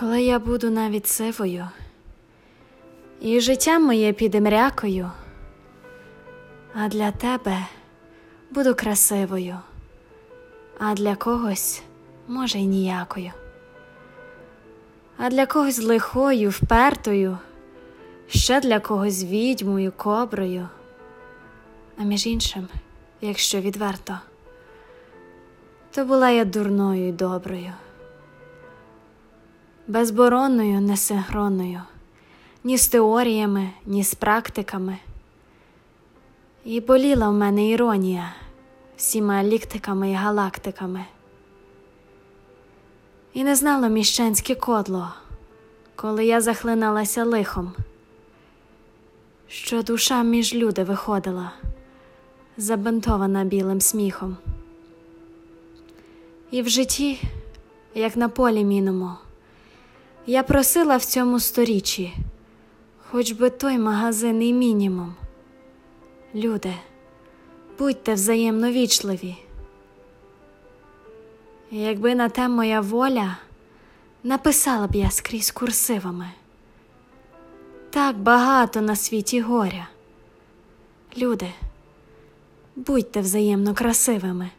Коли я буду навіть сивою, і життя моє піде мрякою, а для тебе буду красивою, а для когось, може, й ніякою, а для когось лихою, впертою, ще для когось відьмою, коброю, а між іншим, якщо відверто, то була я дурною й доброю безборонною, несинхронною, ні з теоріями, ні з практиками. І боліла в мене іронія всіма ліктиками і галактиками. І не знало міщанське кодло, коли я захлиналася лихом, що душа між люди виходила, забинтована білим сміхом. І в житті, як на полі міному, я просила в цьому сторіччі, хоч би той магазинний мінімум. Люди, будьте взаємно вічливі. Якби на те моя воля, написала б я скрізь курсивами. Так багато на світі горя. Люди, будьте взаємно красивими.